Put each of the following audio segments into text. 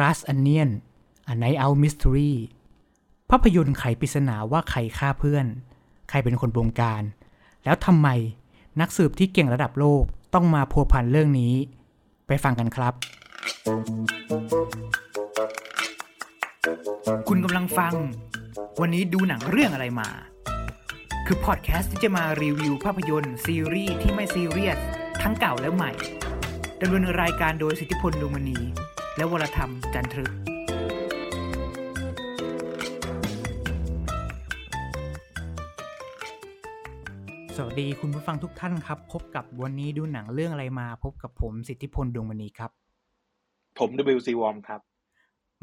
Glass Onion A Night Out Mystery ภาพยนตร์ไขปริศนาว่าใครฆ่าเพื่อน ใครเป็นคนบงการ แล้วทำไมนักสืบที่เก่งระดับโลกต้องมาพัวพันเรื่องนี้ ไปฟังกันครับ คุณกำลังฟัง วันนี้ดูหนังเรื่องอะไรมา คือพอดแคสต์ที่จะมารีวิวภาพยนตร์ ซีรีส์ที่ไม่ซีเรียส ทั้งเก่าและใหม่ดำเนินรายการโดยสิทธิพลดวงมณี และวรธรรมจันทรึกสวัสดีคุณผู้ฟังทุกท่านครับ พบกับวันนี้ดูหนังเรื่องอะไรมา พบกับผมสิทธิพลดวงมณีครับ ผม WC Warm ครับ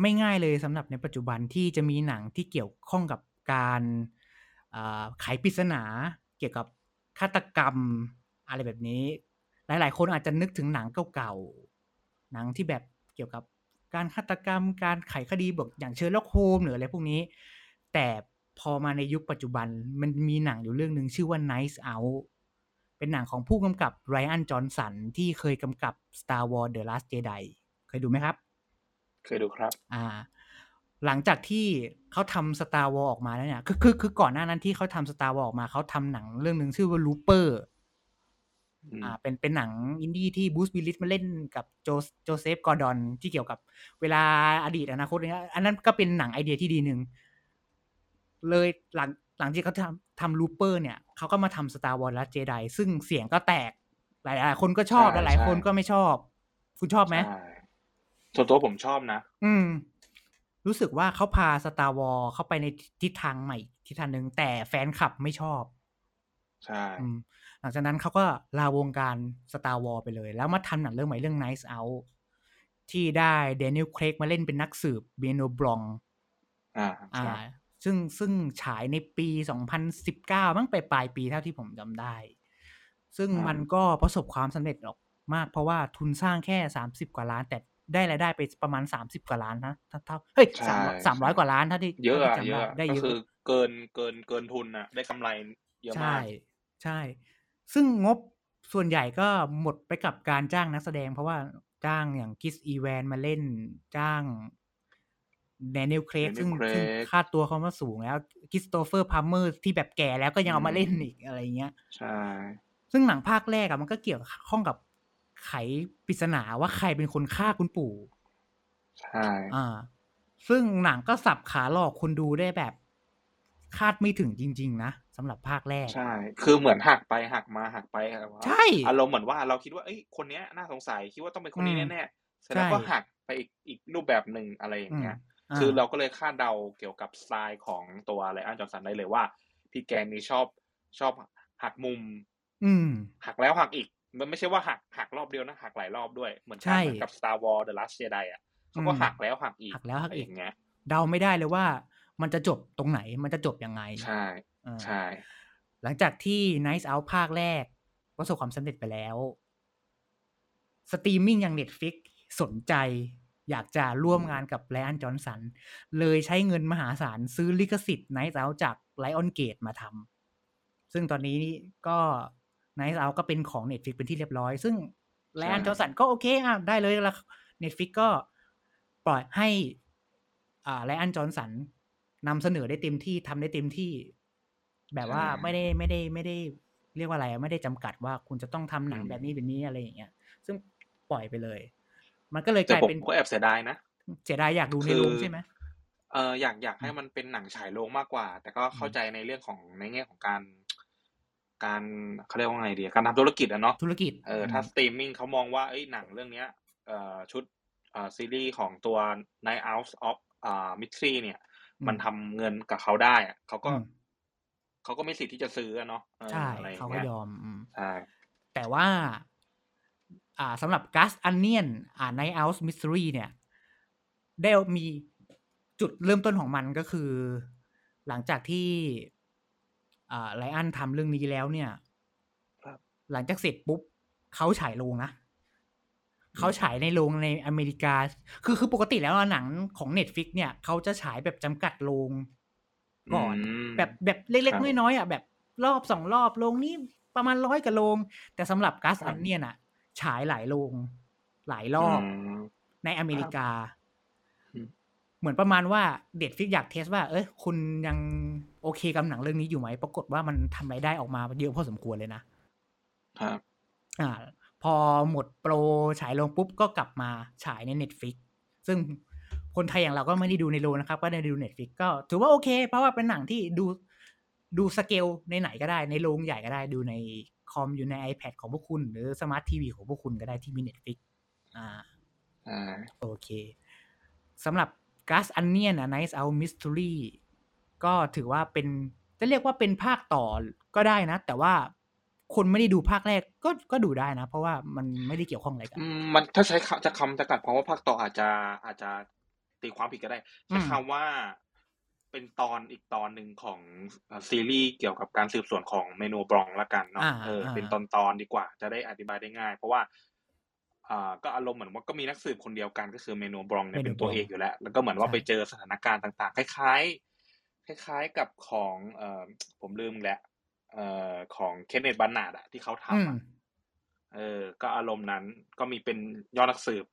ไม่ง่ายเลยสำหรับในปัจจุบันที่จะมีหนังที่เกี่ยวข้องกับการอ่าไขปริศนา เกี่ยวกับฆาตกรรมอะไรแบบนี้ หลาย ๆ คนอาจจะนึกถึงหนังเก่าๆหนังที่แบบ เกี่ยวกับการฆาตกรรม การไขคดีแบบอย่างเชอร์ล็อกโฮมหรืออะไรพวกนี้ แต่พอมาในยุคปัจจุบันมันมีหนังอยู่เรื่องหนึ่งชื่อว่า Knives Out เป็นหนังของผู้กำกับไรอันจอห์นสันที่เคยกำกับ Star Wars The Last Jedi เคยดูไหมครับ เคยดูครับ อ่า หลังจากที่เขาทำ Star Wars ออกมาแล้วเนี่ย คือคือคือก่อนหน้านั้นที่เขาทำ Star Wars ออกมาเขาทำหนังเรื่องหนึ่งชื่อว่า Looper อืมอ่าเป็นเป็นหนังอินดี้ที่บรูซวิลลิสมาเล่นกับโจโจเซฟกอร์ดอนที่เกี่ยวกับเวลาอดีตอนาคตเนี่ยอันนั้นก็เป็นหนังไอเดียที่ดีหนึ่งเลยหลังหลังที่เขาทำทำ Looper เนี่ยเขาก็มาทำ Star Wars และเจไดซึ่งเสียงก็แตก หลายหลายคนก็ชอบและหลายคนก็ไม่ชอบ คุณชอบไหมใช่ส่วนตัวผมชอบนะ อืม รู้สึกว่าเขาพา Star Wars เข้าไปในทิศทางใหม่ทิศทางหนึ่งแต่แฟนคลับไม่ชอบ ใช่อืมหลังจากนั้นเขาก็ลาวงการ Star Wars ไปเลย แล้วมาทำหนังเรื่องใหม่เรื่อง Knives Out ที่ได้แดเนียลเครกมาเล่นเป็นนักสืบเบนัวบลองอ่าอ่าใช่ซึ่งซึ่งฉายในปี 2019 มั้งไปปลายปีเท่าที่ผมจำได้ ซึ่งมันก็ประสบความสำเร็จออกมาก เพราะว่าทุนสร้างแค่ 30 กว่าล้าน แต่ได้รายได้ไปประมาณ 30 กว่าล้านนะเท่าเท่าเฮ้ยสามสามร้อยกว่าล้านเท่าที่เยอะอะท่าที่เยจำอะได้ได้ก็เยอะคือเกินเกินเกินทุนอะได้กำไรเยอะใช่มาก ใช่ ซึ่งงบส่วนใหญ่ก็หมดไปกับการจ้างนักแสดง เพราะว่าจ้างอย่างคิสอีแวนมาเล่นจ้างแดเนียลเครก Daniel ซึ่ง Craig ซึ่งค่าตัวเขามาสูงแล้วคริสโตเฟอร์พลัมเมอร์ที่แบบแก่แล้วก็ยังเอามาเล่นอีกอะไรเงี้ย ใช่ ซึ่งหนังภาคแรกอะมันก็เกี่ยวข้องกับไขปริศนาว่าใครเป็นคนฆ่าคุณปู่ ใช่ อ่า ซึ่งหนังก็สับขาหลอกคนดูได้แบบ คาดไม่ถึงจริง ๆ นะ สำหรับภาคแรก ใช่ คือเหมือนหักไปหักมาหักไปหักมาใช่อารมณ์เหมือนว่าเราคิดว่าเอ้ยคนเนี้ยน่าสงสัยคิดว่าต้องเป็นคนนี้อืมแน่ๆเสร็จแล้วก็ใช่หักไปอีกอีกรูปแบบหนึ่งอะไรอย่างเงี้ยาคือเราก็เลยคาดเดาเกี่ยวกับสไตล์ของตัวไรอันจอร์สันได้เลยว่า พี่แกนนี่ชอบชอบหักมุม อืม หักแล้วหักอีก มันไม่ใช่ว่าหักหักรอบเดียวนะหักหลายรอบด้วยเหมือนใช่กันเหมือนกับ Star Wars The Last Jedi อะเขาก็อืมหักแล้วหักอีกหักแล้วหักอีกะไรย่างเงี้ยเดาไม่ได้เลยว่า มันจะจบตรงไหนมันจะจบยังไงใช่อ่า ใช่ หลังจากที่ Nice Out ภาคแรกประสบความสำเร็จไปแล้วสตรีมมิ่งอย่าง Netflix สนใจอยากจะร่วมงานกับไรอันจอห์นสัน เลยใช้เงินมหาศาลซื้อลิขสิทธิ์ Knives Out จาก Lionsgate มาทำซึ่งตอนนี้ก็ Nice Out ก็เป็นของ Netflix เป็นที่เรียบร้อย ซึ่งไรอันจอห์นสันก็โอเคอะได้เลยแล้ว Netflix ก็ปล่อยให้อ่าไรอันจอห์นสันนำเสนอได้เต็มที่ทำได้เต็มที่ แบบว่าใช่ไม่ได้ไม่ได้ไม่ได้เรียกว่าอะไรอะไม่ได้จำกัดว่าคุณจะต้องทำหนังอืมแบบนี้แบบนี้อะไรอย่างเงี้ย ซึ่งปล่อยไปเลย มันก็เลยกแต่ลายผมเป็นก็แอบเสียดายนะเสียดายอยากดูในคือโรงใช่ไหมเอออยากอยากให้มันเป็นหนังฉายโรงมากกว่า แต่ก็เข้าใจในเรื่องของในแง่ของการ การเขาเรียกว่าไงดีการทำธุรกิจอะเนาะธุรกิจเออถ้าสตรีมมิ่งเขามองว่าเอ้ยหนังเรื่องเนี้ยเอ่อชุดเอ่อซีรีส์ของตัว Knives Out อ่า Mystery เนี่ย มันทำเงินกับเขาได้อะเขาก็อืม เขาก็ไม่สิทธิ์ที่จะซื้ออะเนาะเออใช่อะไรอย่งเขาก็งี้ยอมอืมใช่แต่ว่า อ่าสำหรับ Gas Onion อ่า Night Out Mystery เนี่ย ได้มีจุดเริ่มต้นของมันก็คือ หลังจากที่อ่าไลอันทำเรื่องนี้แล้วเนี่ยครับหลังจากเสร็จปุ๊บเขาฉายโรงนะเขาฉายในโรงในอเมริกา คือคือปกติแล้วหนังของ Netflix เนี่ยเขาจะฉายแบบจำกัดโรง ก่อนมแบบแบบเล็กครับๆน้อยๆอะแบบรอบสองรอบโรงนี้ประมาณร้อยกว่าโรงแต่สำหรับกัสครัอับนเนี่ยน่ะ ฉายหลายโรงหลายรอบมในอเมริกา เหมือนประมาณว่าเด็ดฟิกอยากเทสว่า เอ้ยคุณยังโอเคกับหนังเรื่องนี้อยู่ไหม ปรากฏว่ามันทำรายได้ออกมาเยอะพอสมควรเลยนะครับ อ่า พอหมดโปรฉายลงปุ๊บก็กลับมาฉายใน Netflix ซึ่ง คนไทยอย่างเราก็ไม่ได้ดูในโรงนะครับ ก็ได้ดู Netflix ก็ถือว่าโอเค เพราะว่าเป็นหนังที่ดูดูสเกลในไหนก็ได้ ในโรงใหญ่ก็ได้ดูในคอมอยู่ใน iPad ของพวกคุณ หรือสมาร์ททีวีของพวกคุณก็ได้ที่มี Netflix อ่าอ่าโอเคสำหรับ Glass Onion อะ Knives Out Mystery ก็ถือว่าเป็นจะเรียกว่าเป็นภาคต่อก็ได้นะ แต่ว่าคนไม่ได้ดูภาคแรกก็ก็ดูได้นะ เพราะว่ามันไม่ได้เกี่ยวข้องอะไรกันอืมมันถ้าใช้คำจะคำจะกัดเพราะว่าภาคต่ออาจจะอาจจะ ตีความผิดก็ได้ใช้อืมคำว่าเป็นตอนอีกตอนหนึ่งของเอ่อซีรีส์เกี่ยวกับการสืบสวนของเมนูบรองละกันเนาะอ่าเอออ่าเป็นตอนตอนๆดีกว่า จะได้อธิบายได้ง่าย เพราะว่าอ่าก็อารมณ์เหมือนว่าก็มีนักสืบคนเดียวกันก็คือเมนูบรองเนี่ยเมนูเป็นตัวบรองเอกอยู่แล้ว แล้วก็เหมือนว่าใช่ไปเจอสถานการณ์ต่างๆ คล้าย ๆ คล้าย ๆกับของเอ่อผมลืมแล้วเอ่อของเคนเนตบันนาดอะที่เขาอืทำมอะเออ ก็อารมณ์นั้นก็มีเป็นยอดนักสืบ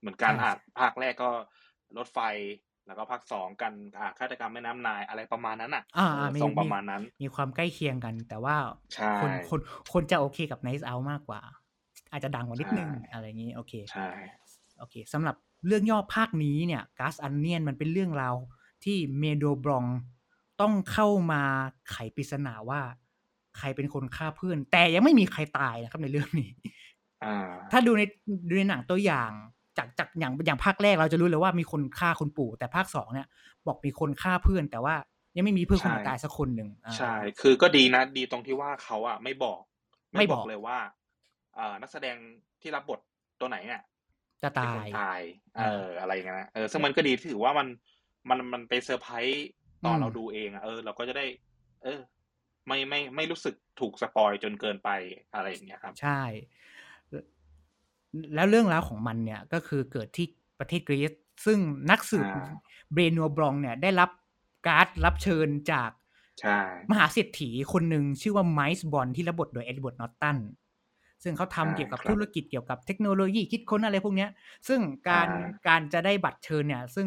เหมือนกันใช่อะภาคแรกก็ รถไฟแล้วก็ภาคสองกันอ่าฆาตกรรมแม่น้ำนายอะไรประมาณนั้นอะอ่าเออมีทรงประมีมาณนั้น มีความใกล้เคียงกัน แต่ว่าใช่คนคนคนจะโอเคกับ Nice Out มากกว่า อาจจะดังกว่านิดนึงใช่อะไรอย่างนี้โอเคใช่โอเคสำหรับเรื่องย่อภาคนี้เนี่ยก๊าซอันเนียนมันเป็นเรื่องราวที่เมโดบรองต้องเข้ามาไขปริศนาว่า ใครเป็นคนฆ่าเพื่อน แต่ยังไม่มีใครตายนะครับในเรื่องนี้อ่าถ้าดูในดูในหนังตัวอย่าง จากจากอย่างอย่างภาคแรกเราจะรู้เลยว่ามีคนฆ่าคุณปู่ แต่ภาคสองเนี่ย บอกมีคนฆ่าเพื่อน แต่ว่ายังไม่มีเพื่อนคนไหนใช่ตายสักคนหนึ่งอ่าใช่ คือก็ดีนะ ดีตรงที่ว่าเขาอะไม่บอก ไม่บอกเลยว่าเอ่อนักแสดงที่รับบทตัวไหนเนี่ยจะเป็นตาคนยตาย เออ่าออะไรอย่างเงี้ยนะเออซึ่งมันก็ดีที่ถือว่ามันมันมันไปเซอร์ไพรส์ตอนอืมเราดูเองอะเออ เราก็จะได้ เออ ไม่ไม่ไม่รู้สึกถูกสปอยจนเกินไปอะไรอย่างเงี้ยครับ ใช่ แล้วเรื่องราวของมันเนี่ยก็คือเกิดที่ประเทศกรีซซึ่งนักสืบอ่าเบนัวบลองเนี่ยได้รับการ์ดรับเชิญจากใช่มหาเศรษฐีคนหนึ่งชื่อว่าไมล์สบรอนที่รับบทโดยเอ็ดเวิร์ดนอร์ตันซึ่งเขาทำเกี่ยวกับธุรกิจเกี่ยวกับเทคโนโลยีคิดค้นอะไรพวกเนี้ย ซึ่งการการจะได้บัตรเชิญเนี่ย ซึ่ง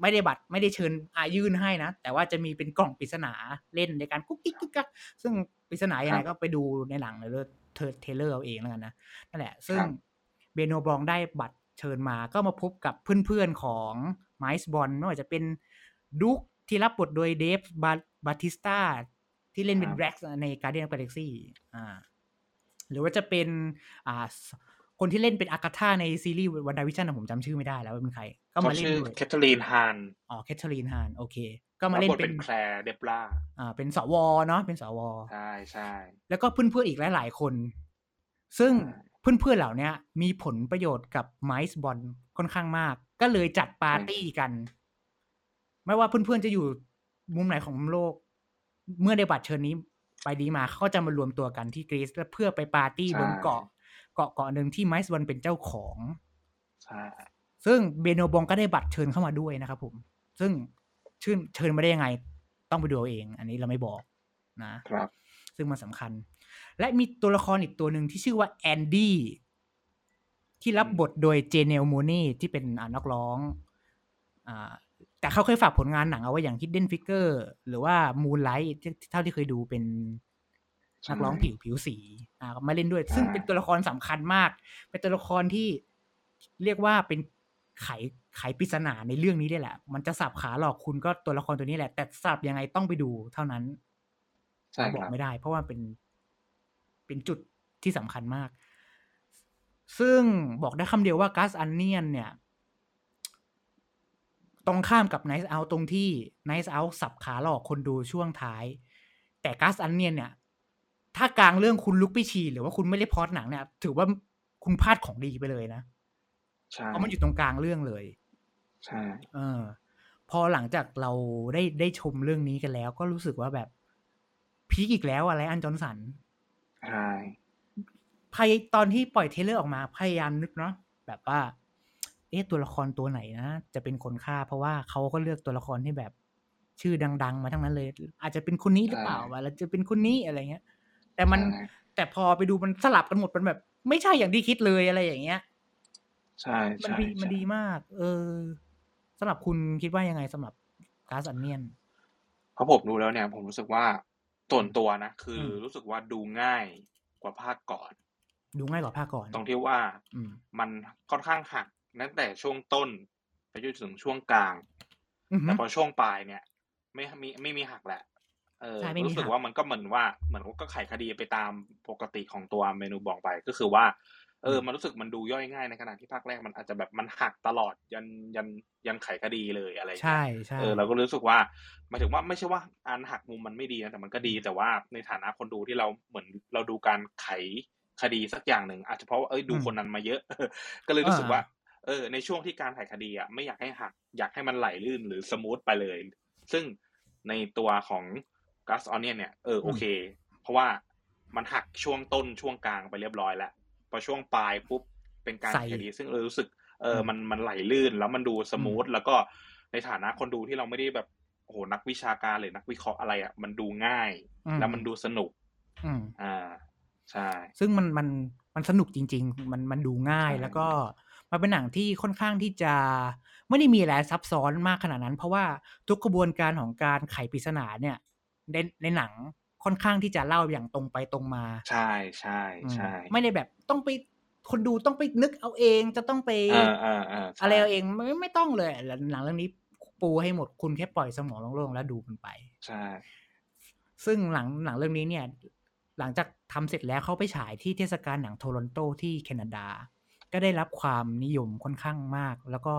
ไม่ได้บัตรไม่ได้เชิญอายื่นให้นะ แต่ว่าจะมีเป็นกล่องปริศนาเล่นในการกุ๊กกิ๊กกุ๊กกักซึ่งปริศนายังไงก็ไปดูในหลังเลยเธอเทเลอร์เอาเองแล้วกันนะนั่นแหละ ซึ่ง เบนัวบลองได้บัตรเชิญมาก็มาพบกับเพื่อนๆของไมล์สบรอนไม่ว่าจะเป็นดุ๊กที่รับบทโดยเดฟบาติสตาที่เล่นเป็นแดร็กซ์ใน Guardian of the Galaxy อ่าหรือว่าจะเป็นอ่าคนที่เล่นเป็นอากาธาในซีรีส์ WandaVision ผมจำชื่อไม่ได้แล้วว่าเป็นใคร ก็เขามาเล่นชื่อด้วยแคทเธอรีนฮานอ๋อแคทเธอรีนฮานโอเค ก็มารัเล่บนบทเป็เป็นนแคลร์เดบราอ่าเป็นสวเนาะเป็นสวใช่ใช่แล้วก็เพื่อนๆอีกหลายๆคน ซึ่งใช่ เพื่อนๆเหล่านี้มีผลประโยชน์กับไมล์สบรอนค่อนข้างมาก ก็เลยจัดปาร์ตี้กัน ไม่ว่าเพื่อนๆจะอยู่มุมไหนของโลก เมื่อได้บัตรเชิญนี้ไปดีมาเขาก็จะมารวมตัวกันที่กรีซและเพื่อไปปาร์ตี้บนเกาะ เกาะเกาะหนึ่งที่ไมล์สบรอนเป็นเจ้าของใช่ซึ่งเบนัวบลองก็ได้บัตรเชิญเข้ามาด้วยนะครับผม ซึ่งชื่นเชิญมาได้ยังไง ต้องไปดูเอาเอง อันนี้เราไม่บอกนะครับ ซึ่งมันสำคัญ และมีตัวละครอีกตัวหนึ่งที่ชื่อว่าแอนดี้ที่รับบทโดยเจเนลโมเน่ที่เป็นอ่านักร้องอ่าแต่เขาเคยฝากผลงานหนังเอาไว้อย่าง Hidden Figure หรือว่า Moonlight ที่เท่าที่เคยดูเป็นนักร้องผิวผิวสีอ่ามาเล่นด้วย ซึ่งเป็นตัวละครสำคัญมาก เป็นตัวละครที่เรียกว่าเป็นไขไขปริศนาในเรื่องนี้ได้แหละ มันจะสับขาหลอกคุณก็ตัวละครตัวนี้แหละ แต่สับยังไงต้องไปดูเท่านั้น ใช่บอคกรับไม่ได้ เพราะว่าเป็นเป็นจุดที่สำคัญมาก ซึ่งบอกได้คำเดียวว่าก๊าซอันเนียนเนี่ย ตรงข้ามกับ Nice Out ตรงที่ Nice Out สับขาหลอกคนดูช่วงท้าย แต่ก๊าซอันเนียนเนี่ย ถ้ากลางเรื่องคุณลุกไปฉี่หรือว่าคุณไม่ได้พอดหนังเนี่ย ถือว่าคุณพลาดของดีไปเลยนะใช่เพราะมันอยู่ตรงกลางเรื่องเลยใช่เออ พอหลังจากเราได้ได้ชมเรื่องนี้กันแล้ว ก็รู้สึกว่าแบบ พีคอีกแล้วอะไรอันจอห์นสันใช่พยตอนที่ปล่อยเทรลเลอร์ออกมาพยายามนึกเนาะแบบว่า เอ๊ะตัวละครตัวไหนนะจะเป็นคนฆ่า เพราะว่าเขาก็เลือกตัวละครที่แบบชื่อดัง ๆ มาทั้งนั้นเลย อาจจะเป็นคนนี้หรือเปล่าใช่วะแล้วจะเป็นคนนี้อะไรเงี้ย แต่มันใช่แต่พอไปดูมันสลับกันหมดมันแบบ ไม่ใช่อย่างที่คิดเลยอะไรอย่างเงี้ย ใช่มันใช่ดีมันใช่ดีมาก เออสำหรับคุณคิดว่ายังไงสำหรับ Glass Onionเพราะผมดูแล้วเนี่ย ผมรู้สึกว่า ส่วนตัวนะ คืออมรู้สึกว่าดูง่ายกว่าภาคก่อน ดูง่ายกว่าภาคก่อน ตรงที่ว่าอืมมันค่อนข้างหักตั้งแต่ช่วงต้นไปจนถึงช่วงกลางอือหืแต่อพอช่วงปลายเนี่ย ไม่มีไม่มีหักแหละเออใช่ไม่มี รู้สึกหักว่ามันก็เหมือนว่าเหมือนก็ไขคดีไปตามปกติของตัวเมนูบอกไป ก็คือว่า เออ มันรู้สึกมันดูย่อยง่ายในขณะที่ภาคแรกมันอาจจะแบบมันหักตลอดยันยันยันไขคดีเลยอะไรอย่างเงี้ยใช่ใช่เออเราก็รู้สึกว่าหมายถึงว่าไม่ใช่ว่าอันหักมุมมันไม่ดีนะแต่มันก็ดีแต่ว่าในฐานะคนดูที่เราเหมือนเราดูการไขคดีสักอย่างหนึ่งอาจจะเพราะว่าเอ้ยดูคนนั้นมาเยอะ ก็เลยรู้สึกว่า เออ ในช่วงที่การไขคดีอะไม่อยากให้หัก อยากให้มันไหลลื่นหรือสมูทไปเลย ซึ่งในตัวของ กัสออนเนียนเนี่ยเออโอเค เพราะว่ามันหักช่วงต้นช่วงกลางไปเรียบร้อยแล้ว พอช่วงปลายปุ๊บเป็นการใส่ไขคดีซึ่งเออรู้สึกเอออืมมันมันไหลลื่นแล้วมันดูสมูทแล้วก็ในฐานะคนดูที่เราไม่ได้แบบโอ้โหนักวิชาการหรือนักวิเคราะห์อะไรอะมันดูง่ายอืมแล้วมันดูสนุกอืมอ่าใช่ ซึ่งมันมันมันสนุกจริง ๆ มันมันดูง่ายใช่แล้วก็มันเป็นหนังที่ค่อนข้างที่จะไม่ได้มีอะไรซับซ้อนมากขนาดนั้น เพราะว่าทุกกระบวนการของการไขปริศนาเนี่ย ในในหนังค่อนข้างที่จะเล่าอย่างตรงไปตรงมา ใช่ใช่อืมใช่ไม่ได้แบบต้องไปคนดูต้องไปนึกเอาเองจะต้องไปอ่าอ่าอ่าใช่อะไรเอาเองไม่ไม่ต้องเลยหนังเรื่องนี้ปูให้หมดคุณแค่ปล่อยสมองโล่งๆแล้วดูมันไป ใช่ ซึ่งหลังหนังเรื่องนี้เนี่ย หลังจากทำเสร็จแล้วเขาไปฉายที่เทศกาลหนังโทรอนโตที่แคนาดา ก็ได้รับความนิยมค่อนข้างมาก แล้วก็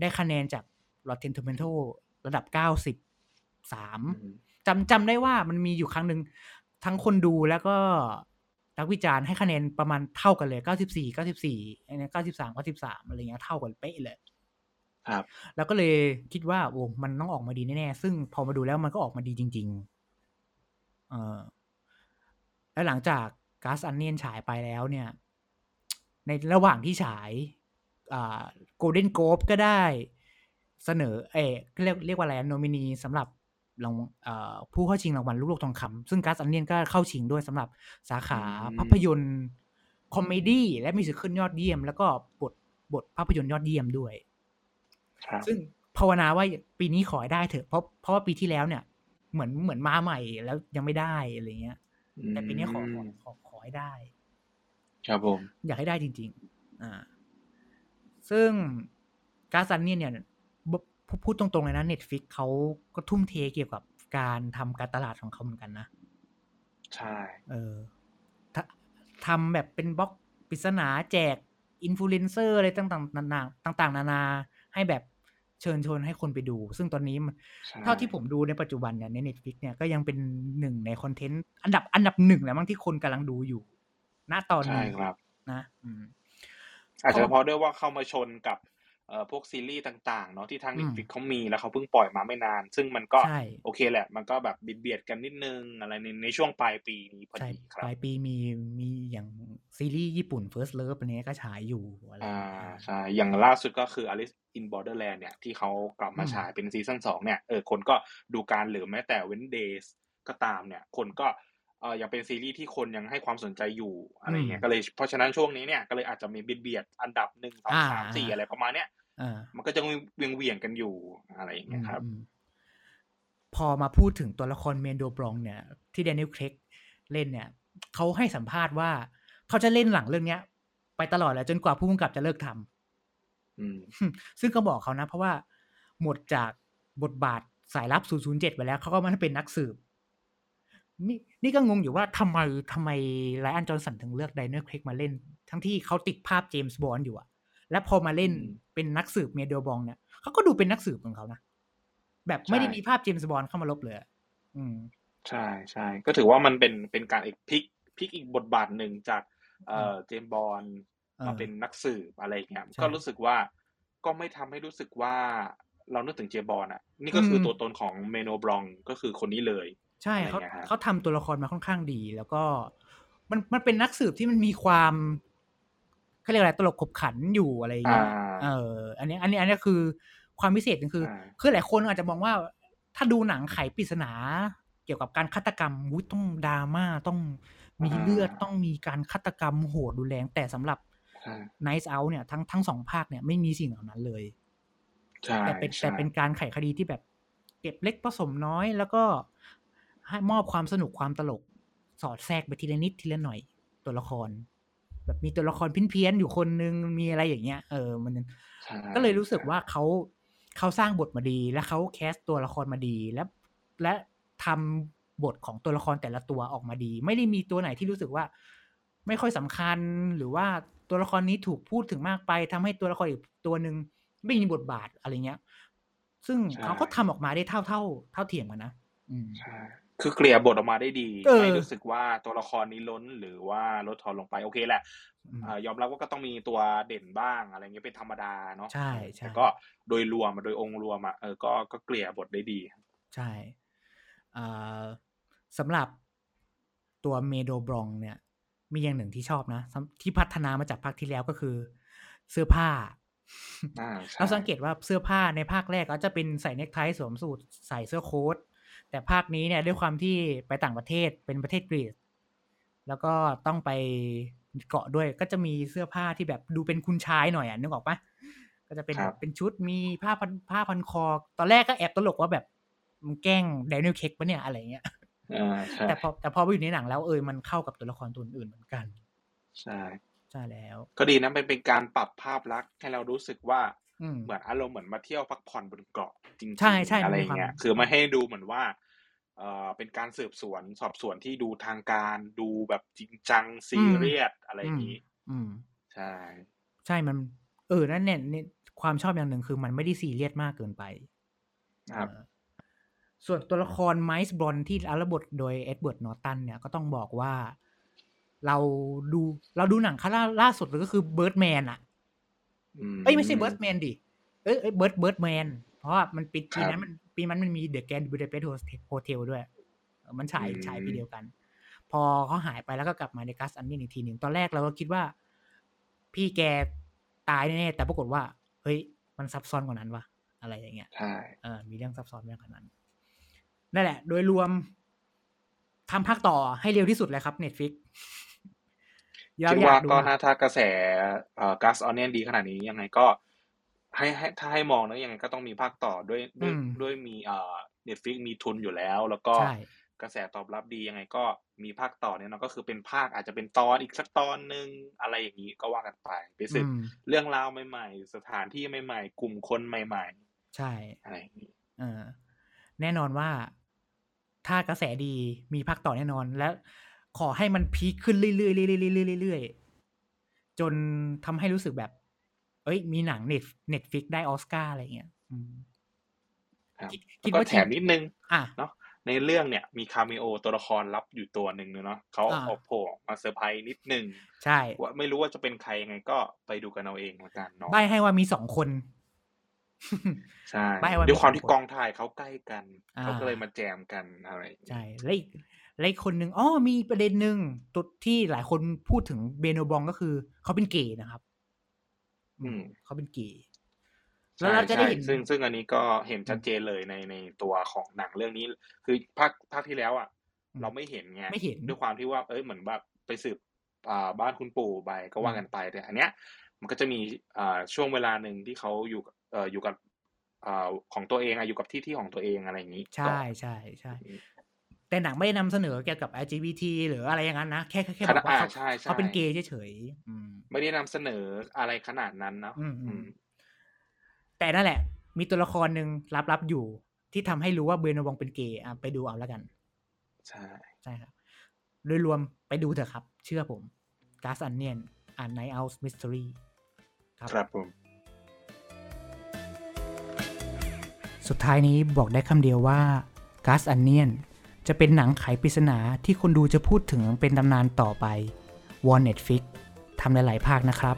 ได้คะแนนจาก Rotten Tomato ระดับ 93อืม จำจำได้ว่ามันมีอยู่ครั้งหนึ่งทั้งคนดูแล้วก็นักวิจารณ์ให้คะแนนประมาณเท่ากันเลย94 94อันนี้93 93อะไรเงี้ยเท่ากันเป๊ะเลยครับ แล้วก็เลยคิดว่าโอ้มันต้องออกมาดีแน่ๆซึ่งพอมาดูแล้วมันก็ออกมาดีจริง ๆ เออแล้วหลังจากก๊าซอันเนียนฉายไปแล้วเนี่ย ในระหว่างที่ฉายอ่า Golden Globe ก็ได้เสนอ เออเรียกเรียกว่าอะไรโนมินีสำหรับ รางเอ่อผู้เข้าชิงรางวัลลูกโลกทองคำซึ่ง Glass Onion ก็เข้าชิงด้วยสำหรับสาขาอืมภาพยนตร์คอมเมดี้และมิวสิควลยอดเยี่ยม แล้วก็บทบทภาพยนตร์ยอดเยี่ยมด้วยครับซึ่งภาวนาว่าปีนี้ขอให้ได้เถอะเพราะเพราะว่าปีที่แล้วเนี่ย เหมือนเหมือนมาใหม่แล้วยังไม่ได้อะไรเงี้ย แต่ปีนี้ขอขอขอขอให้ได้ ครับผม อยากให้ได้จริง ๆ อ่า ซึ่ง Glass Onion เนี่ย พูพูดตรงๆเลยนะ Netflix เขาก็ทุ่มเทเกี่ยวกับการทำการตลาดของเขาเหมือนกันนะ ใช่ เออททำแบบเป็นบล็อกปริศนาแจกอินฟลูเอนเซอร์อะไรต่างๆนานาต่าง ๆ นานาให้แบบเชิญชวนให้คนไปดู ซึ่งตอนนี้มันใช่เท่าที่ผมดูในปัจจุบันเนี่ยใน Netflix เนี่ยก็ยังเป็นหนึ่งในคอนเทนต์อันดับอันดับหนึ่งแหละมั้งที่คนกำลังดูอยู่ ณตอนใช่นี้ครับ นะอืมอาจจะเพราะเพราะด้วยว่าเข้ามาชนกับ เอ่อพวกซีรีส์ต่างๆเนาะที่ทางอืม Netflix เขามีแล้วเขาเพิ่งปล่อยมาไม่นาน ซึ่งมันก็ใช่โอเคแหละ มันก็แบบเบียดๆกันนิดนึงอะไรในในช่วงปลายปีนี้พอใช่ดีครัปบลายปีมีมีอย่างซีรีส์ญี่ปุ่น First Love อันนี้ก็ฉายอยู่อะไรออ่าย่างเงี้ยใช่อย่างล่าสุดก็คือ Alice in Borderland เนี่ยที่เขากลับมาอืมฉายเป็น season สองเนี่ยเออคนก็ดูกันหรือแม้แต่ Wednesday ก็ตามเนี่ย คนก็ เออยังเป็นซีรีส์ที่คนยังให้ความสนใจอยู่อะไรเงี้ยก็เลยเพราะฉะนั้นช่วงนี้เนี่ยก็เลยอาจจะมีเบียดๆอันดับหนึ่งสองสามสี่อะไรประมาณเนี้ยอ่ามันก็จะเหวี่ยงเหวี่ยงๆกันอยู่อะไรอย่างเงี้ยครับอืมพอมาพูดถึงตัวละคร Benoit Blanc เนี่ย ที่ Daniel Craig เล่นเนี่ยเขาให้สัมภาษณ์ว่าเขาจะเล่นหนังเรื่องเนี้ย ไปตลอดแล้วจนกว่าผู้กำกับจะเลิกทำอืมซึ่งก็บอกเขานะ เพราะว่าหมดจากบทบาทสายลับ 007 ไปแล้วเขาก็มาเป็นนักสืบ นี่นี่ก็งงอยู่ว่าทำไมทำไม Rian Johnson ถึงเลือก Daniel Craig มาเล่น ทั้งที่เขาติดภาพเจมส์บอนด์อยู่อะแล้วพอมาเล่นอืมเป็นนักสืบ Benoit Blanc เนี่ยเขาก็ดูเป็นนักสืบของเขานะแบบไม่ได้ใช่มีภาพเจมส์บอนด์เข้ามาลบเลยอะอืม ใช่ใช่ก็ถือว่ามันเป็นเป็นการอีกพลิกพลิกอีกบทบาทหนึ่งจากเอ่อเจมส์บอนด์เออมาเป็นนักสืบอะไรอย่างเงี้ยใช่ก็รู้สึกว่าก็ไม่ทำให้รู้สึกว่าเรานึกถึงเจมส์บอนด์อะ นี่ก็คืออมตัวตนของ Benoit Blanc ก็คือคนนี้เลย ใช่อะไรเขาเงี้ยฮะเขาทำตัวละครมาค่อนข้างดี แล้วก็มันมันเป็นนักสืบที่มันมีความเขาเรียกอะไรตลกขบขันอยู่อะไรอย่างอ่าเงี้ยเออ อันนี้ อันนี้อันนี้คือความพิเศษหนึ่งคืออ่าคือหลายคนอาจจะมองว่า ถ้าดูหนังไขปริศนาเกี่ยวกับการฆาตกรรมอุ๊ยต้องดราม่าต้องมีเลือดต้องมีการฆาตกรรมโหดรุนแรงแต่สำหรับใช่ Nice Out เนี่ยทั้งทั้งสองภาคเนี่ยไม่มีสิ่งเหล่านั้นเลยใช่แต่เป็นใช่แต่เป็นการไขคดีที่แบบ เก็บเล็กผสมน้อย แล้วก็ ให้มอบความสนุกความตลก สอดแทรกไปทีละนิดทีละหน่อยตัวละคร แบบมีตัวละครเพี้ยนๆอยู่คนนึงมีอะไรอย่างเงี้ย เออ มันใช่ก็เลยรู้สึกว่าเขาเขาสร้างบทมาดี และเขาแคสตัวละครมาดีและและทำบทของตัวละครแต่ละตัวออกมาดี ไม่ได้มีตัวไหนที่รู้สึกว่า ไม่ค่อยสำคัญหรือว่าตัวละครนี้ถูกพูดถึงมากไปทำให้ตัวละครอีกตัวหนึ่งไม่มีบทบาทอะไรเงี้ย ซึ่งเขาก็ทำออกมาได้เท่าเท่าเท่าเทียมกันนะอืมใช่ คือเกลี่ยบทออกมาได้ดีเออไม่รู้สึกว่าตัวละครนี้ล้นหรือว่าลดทอนลงไปโอเคแหละอืมเอ่อยอมรับว่าก็ต้องมีตัวเด่นบ้างอะไรเงี้ยเป็นธรรมดาเนาะใช่ใช่แต่ก็โดยรวมอะโดยองค์รวมอะเออก็ก็เกลี่ยบทได้ดี ใช่อ่าสำหรับตัวเมโดบรองเนี่ย มีอย่างหนึ่งที่ชอบนะสำที่พัฒนามาจากภาคที่แล้วก็คือ เสื้อผ้าอ่าใช่เราสังเกตว่าเสื้อผ้าในภาคแรกก็จะเป็นใส่เนคไทสวมสูทใส่เสื้อโค้ท แต่ภาคนี้เนี่ยด้วยความที่ไปต่างประเทศเป็นประเทศกรีซแล้วก็ต้องไปเกาะด้วยก็จะมีเสื้อผ้าที่แบบดูเป็นคุณชายหน่อยอะนึกออกปะก็จะเป็นแบบเป็นชุดมีผ้าพันผ้าพันคอ ตอนแรกก็แอบตลกว่าแบบมันแกล้งแดเนียลเค้กปะเนี่ยอะไรเงี้ยอ่าใช่แต่พอแต่พอไปอยู่ในหนังแล้วเออมันเข้ากับตัวละครตัวอื่นๆเหมือนกัน ใช่ใช่แล้ว ก็ดีนะเป็นเป็นการปรับภาพลักษณ์ให้เรารู้สึกว่าอืม เหมือนอารมณ์เหมือนมาเที่ยวพักผ่อนบนเกาะจริงๆใช่ใช่อะไรมันมีความเงี้ยคือไม่ให้ดูเหมือนว่าเอ่อเป็นการสืบสวนสอบสวนที่ดูทางการดูแบบจริงจังซีเรียสอะไรอย่างนี้อืมใช่ ใช่มันเออนั่นเนี่ยนี่ความชอบอย่างหนึ่งคือมันไม่ได้ซีเรียสมากเกินไปครับเออส่วนตัวละคร Miles Bron ที่รับบทโดย Edward Norton เนี่ยก็ต้องบอกว่า เราดูเราดูหนังครั้งล่าล่าสุดเลยก็คือ Birdman อะอืม เอ้ยไม่ใช่ Birdman ดิเอ้ย Bird Birdman เพราะว่ามันปีครัปีบนั้นมันปีนั้นมันมี The Grand Budapest Hotel ด้วยเออมันฉายอืมฉายปีเดียวกัน พอเขาหายไปแล้วก็กลับมาใน Glass Onion นี้อีกทีหนึ่งตอนแรกเราก็คิดว่า พี่แกตายแน่ๆแต่ปรากฏว่า เฮ้ย มันซับซ้อนกว่านั้นวะอะไรอย่างเงี้ยใช่เออมีเรื่องซับซ้อนมากกว่านั้นนั่นแหละ โดยรวมทำภาคต่อให้เร็วที่สุดเลยครับ Netflix คิดว่าก็ถ้าถ้ากระแสเอ่อกัสออนเนียนดีขนาดนี้ยังไงก็ให้ให้ถ้าให้มองนะยังไงก็ต้องมีภาคต่อด้วยด้วยอืมด้วยมีเอ่อเน็ตฟิกมีทุนอยู่แล้ว แล้วก็ใช่กระแสตอบรับดียังไงก็มีภาคต่อเนี่ยเนาะก็คือเป็นภาคอาจจะเป็นตอนอีกสักตอนหนึ่งอะไรอย่างนี้ก็ว่ากันไปไปสืบอืมเรื่องราวใหม่ ๆ สถานที่ใหม่ ๆ กลุ่มคนใหม่ใช่ๆอะไรอย่างนี้เออแน่นอนว่าถ้ากระแสดีมีภาคต่อแน่นอนและ ขอให้มัน peak ขึ้นเรื่อยๆเรื่อยๆเรื่อยๆจนทำให้รู้สึกแบบ เอ้ย มีหนัง Net Netflix ได้ออสการ์อะไรเงี้ยอืมครับคิดแล้วคิดก็ว่าแถมนิดนึงอะเนาะในเรื่องเนี่ยมี cameo ตัวละครลับอยู่ตัวหนึ่งเนาะเขาอ่าเอาโผล่มาเซอร์ไพรส์นิดนึง ใช่ว่าไม่รู้ว่าจะเป็นใครยังไงก็ไปดูกันเอาเองละกันเนาะใบ้ให้ว่ามีสองคน ใช่ใบ้ว่ามีด้วยความสองที่คนกองถ่ายเขาใกล้กันอ่าเขาก็เลยมาแจมกันอะไรอย่างงี้ใช่และอีกและอีกคนหนึ่งอ๋อมีประเด็นหนึ่งตุดที่หลายคนพูดถึงเบโนบองก็คือเขาเป็นเกย์นะครับ อืมเขาเป็นเกย์แล้วใช่เราจะได้ใช่เห็นซึ่งซึ่งอันนี้ก็เห็นชัดเจนเลยในในตัวของหนังเรื่องนี้ คือภาคภาคที่แล้วอะอืมเราไม่เห็นไงไม่เห็นด้วยความที่ว่า เอ้ยเหมือนแบบไปสืบอ่าบ้านคุณปู่ไปก็ว่ากันไปแต่อันเนี้ย มันก็จะมีอ่าช่วงเวลาหนึ่งที่เขาอยู่กับเอ่ออยู่กับอ่าของตัวเองอะอยู่กับที่ที่ของตัวเองอะไรอย่างนี้ ใช่ใช่ใช่แต่หนังไม่ได้นำเสนอเกี่ยวกับ LGBT หรืออะไรอย่างนั้นนะ แค่แค่แค่ขบนาอดกว่าอ่าเขาใช่ใช่เขาเป็นเกย์เฉยๆอืมไม่ได้นำเสนออะไรขนาดนั้นเนาะอืมอืมอืมแต่นั่นแหละ มีตัวละครหนึ่งลับๆอยู่ ที่ทำให้รู้ว่าเบโนบองเป็นเกย์อะไปดูเอาแล้วกัน ใช่ใช่ครับ โดยรวมไปดูเถอะครับ เชื่อผม Gas Onion อ่าน Night Out Mystery ครับครับผม สุดท้ายนี้บอกได้คำเดียวว่า Gas Onion จะเป็นหนังไขปริศนาที่คนดูจะพูดถึงเป็นตำนานต่อไป w a r Netflix ทำหลาย ๆ ภาคนะครับ